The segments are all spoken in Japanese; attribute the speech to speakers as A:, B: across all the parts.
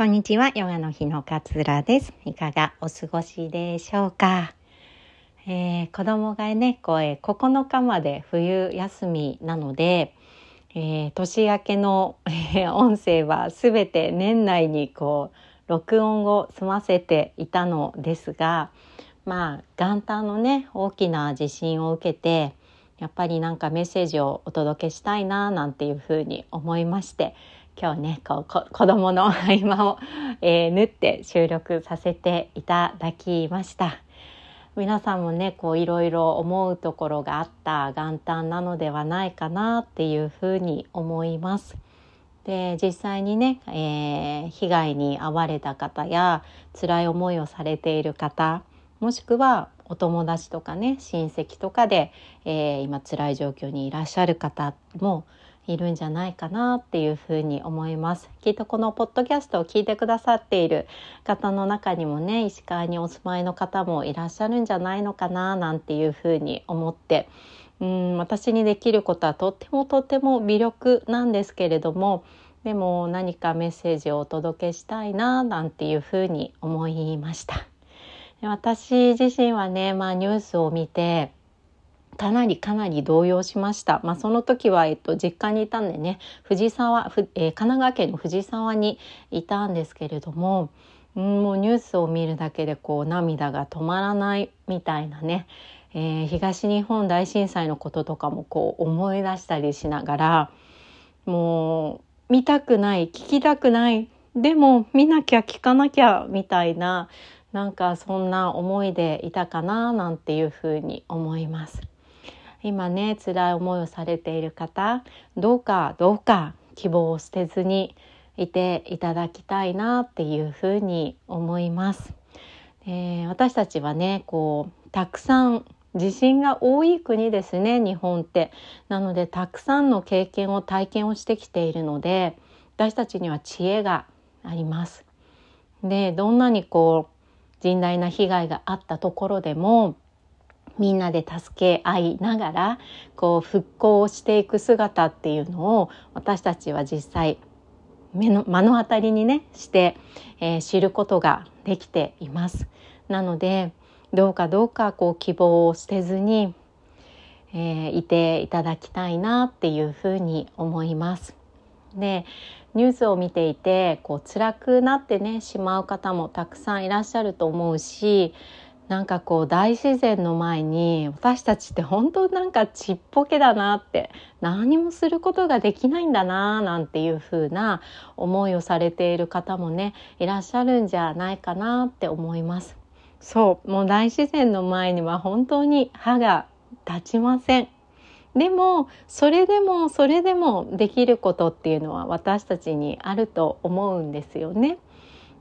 A: こんにちは、ヨガの日の勝浦です。いかがお過ごしでしょうか？えー、子供がね、こう、えー、9日まで冬休みなので、えー、年明けの、えー、音声はすべて年内にこう録音を済ませていたのですが、まあ元旦のね大きな地震を受けてやっぱりなんかメッセージをお届けしたいななんていうふうに思いまして今日ねこうこ子供の合間を、えー、縫って収録させていただきました。皆さんもねこういろいろ思うところがあった元旦なのではないかなっていうふうに思います。で実際にね、えー、被害に遭われた方や辛い思いをされている方もしくはお友達とかね親戚とかで、えー、今辛い状況にいらっしゃる方もいるんじゃないかなっていうふうに思います。きっとこのポッドキャストを聞いてくださっている方の中にもね石川にお住まいの方もいらっしゃるんじゃないのかななんていうふうに思って。うん私にできることはとってもとっても微力なんですけれどもでも何かメッセージをお届けしたいななんていうふうに思いました。私自身はね、まあ、ニュースを見てかなりかなり動揺しました。まあ、その時は、えっと、実家にいたんでね、藤沢、えー、神奈川県の藤沢にいたんですけれども、うん、もうニュースを見るだけでこう涙が止まらないみたいなね、えー、東日本大震災のこととかもこう思い出したりしながら、もう見たくない、聞きたくない、でも見なきゃ聞かなきゃみたいな、なんかそんな思いでいたかななんていうふうに思います。今ね辛い思いをされている方どうかどうか希望を捨てずにいていただきたいなっていうふうに思います。えー、私たちはねこうたくさん地震が多い国ですね日本って。なのでたくさんの経験を体験をしてきているので私たちには知恵があります。でどんなにこう甚大な被害があったところでもみんなで助け合いながらこう復興をしていく姿っていうのを私たちは実際目の目の当たりにねして、えー、知ることができています。なのでどうかどうかこう希望を捨てずに、えー、いていただきたいなっていうふうに思います。でニュースを見ていてこう辛くなってねしまう方もたくさんいらっしゃると思うしなんかこう大自然の前に私たちって本当なんかちっぽけだなって何もすることができないんだななんていう風な思いをされている方もねいらっしゃるんじゃないかなって思います。そうもう大自然の前には本当に歯が立ちません。でもそれでもそれでもできることっていうのは私たちにあると思うんですよね。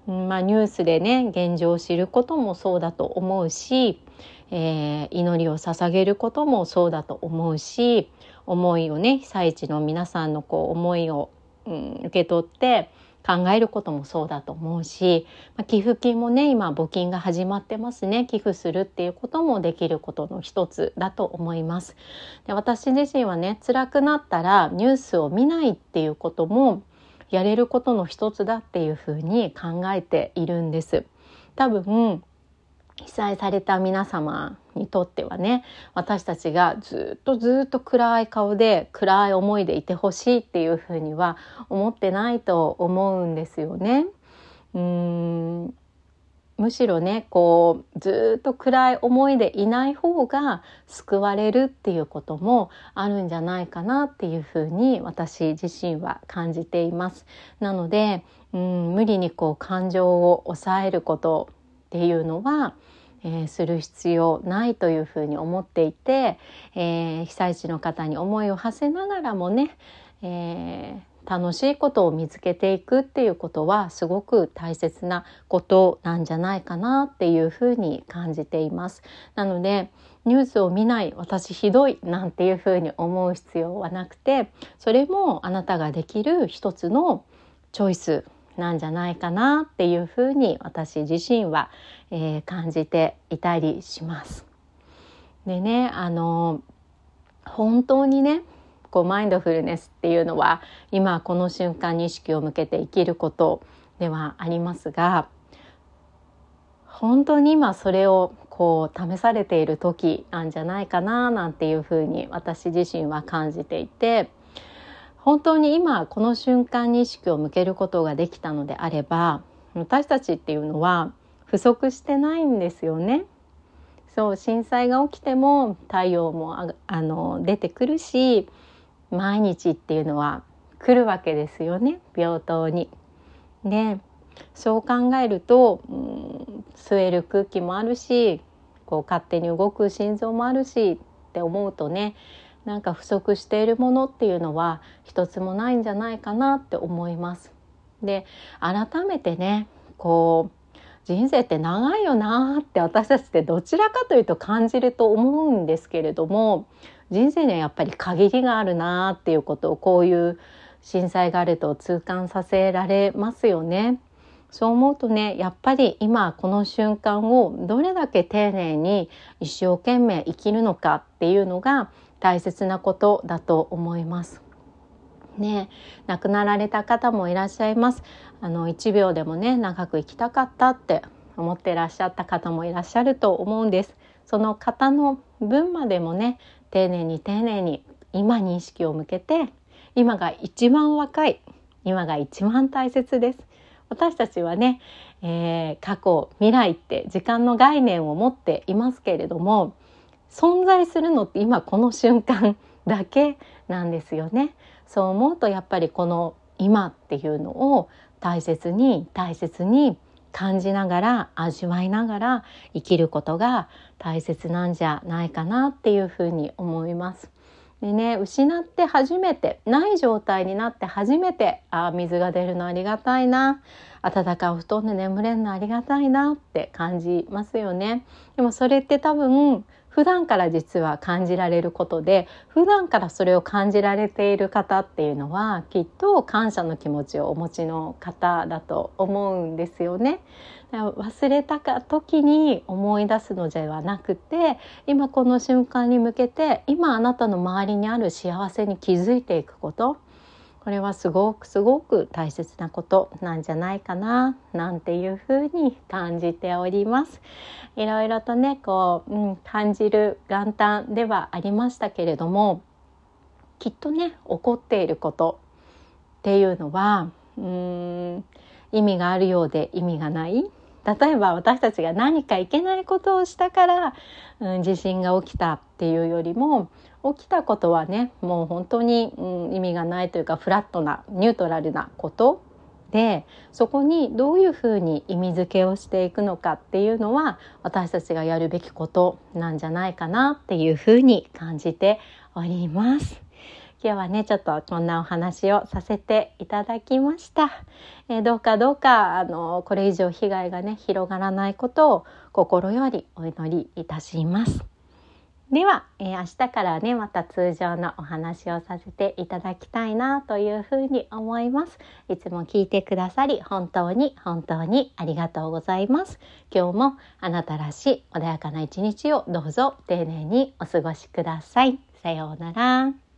A: まあ、ニュースでね現状を知ることもそうだと思うし、えー、祈りを捧げることもそうだと思うし思いをね被災地の皆さんのこう思いを、うん、受け取って考えることもそうだと思うし、まあ、寄付金もね今募金が始まってますね寄付するっていうこともできることの一つだと思います。で私自身はね辛くなったらニュースを見ないっていうこともやれることの一つだっていうふうに考えているんです。多分被災された皆様にとってはね私たちがずっとずっと暗い顔で暗い思いでいてほしいっていうふうには思ってないと思うんですよね。うんむしろねこうずっと暗い思いでいない方が救われるっていうこともあるんじゃないかなっていうふうに私自身は感じています。なのでうん無理にこう感情を抑えることっていうのは、えー、する必要ないというふうに思っていて、えー、被災地の方に思いを馳せながらもね、えー楽しいことを見つけていくっていうことはすごく大切なことなんじゃないかなっていうふうに感じています。なのでニュースを見ない私ひどいなんていうふうに思う必要はなくてそれもあなたができる一つのチョイスなんじゃないかなっていうふうに私自身は、えー、感じていたりします。でねあの本当にねこうマインドフルネスっていうのは今この瞬間に意識を向けて生きることではありますが本当に今それをこう試されている時なんじゃないかななんていうふうに私自身は感じていて本当に今この瞬間に意識を向けることができたのであれば私たちっていうのは不足してないんですよね。そう震災が起きても太陽もああの出てくるし毎日っていうのは来るわけですよね平等に。でそう考えると、うん、吸える空気もあるしこう勝手に動く心臓もあるしって思うとねなんか不足しているものっていうのは一つもないんじゃないかなって思います。で改めてねこう人生って長いよなって私たちってどちらかというと感じると思うんですけれども人生にはやっぱり限りがあるなっていうことをこういう震災があると痛感させられますよね。そう思うとねやっぱり今この瞬間をどれだけ丁寧に一生懸命生きるのかっていうのが大切なことだと思います。ね亡くなられた方もいらっしゃいますあの1秒でもね長く生きたかったって思ってらっしゃった方もいらっしゃると思うんですその方の分までもね丁寧に丁寧に今に意識を向けて今が一番若い今が一番大切です私たちはね、えー、過去未来って時間の概念を持っていますけれども存在するのって今この瞬間だけなんですよね。そう思うとやっぱりこの今っていうのを大切に大切に感じながら味わいながら生きることが大切なんじゃないかなっていうふうに思います。でね失って初めてない状態になって初めてあ水が出るのありがたいな暖かいお布団で眠れるのありがたいなって感じますよね。でもそれって多分普段から実は感じられることで普段からそれを感じられている方っていうのはきっと感謝の気持ちをお持ちの方だと思うんですよね。忘れたか時に思い出すのではなくて今この瞬間に向けて今あなたの周りにある幸せに気づいていくことこれはすごくすごく大切なことなんじゃないかななんていうふうに感じております。いろいろとねこう、うん、感じる元旦ではありましたけれどもきっとね起こっていることっていうのはうーん意味があるようで意味がない例えば私たちが何かいけないことをしたから、うん、地震が起きたっていうよりも起きたことはねもう本当に、うん、意味がないというかフラットなニュートラルなことでそこにどういうふうに意味付けをしていくのかっていうのは私たちがやるべきことなんじゃないかなっていうふうに感じております。今日はねちょっとこんなお話をさせていただきました。えー、どうかどうかあのこれ以上被害がね広がらないことを心よりお祈りいたします。では、えー、明日からねまた通常のお話をさせていただきたいなというふうに思いますいつも聞いてくださり本当に本当にありがとうございます今日もあなたらしい穏やかな一日をどうぞ丁寧にお過ごしくださいさようなら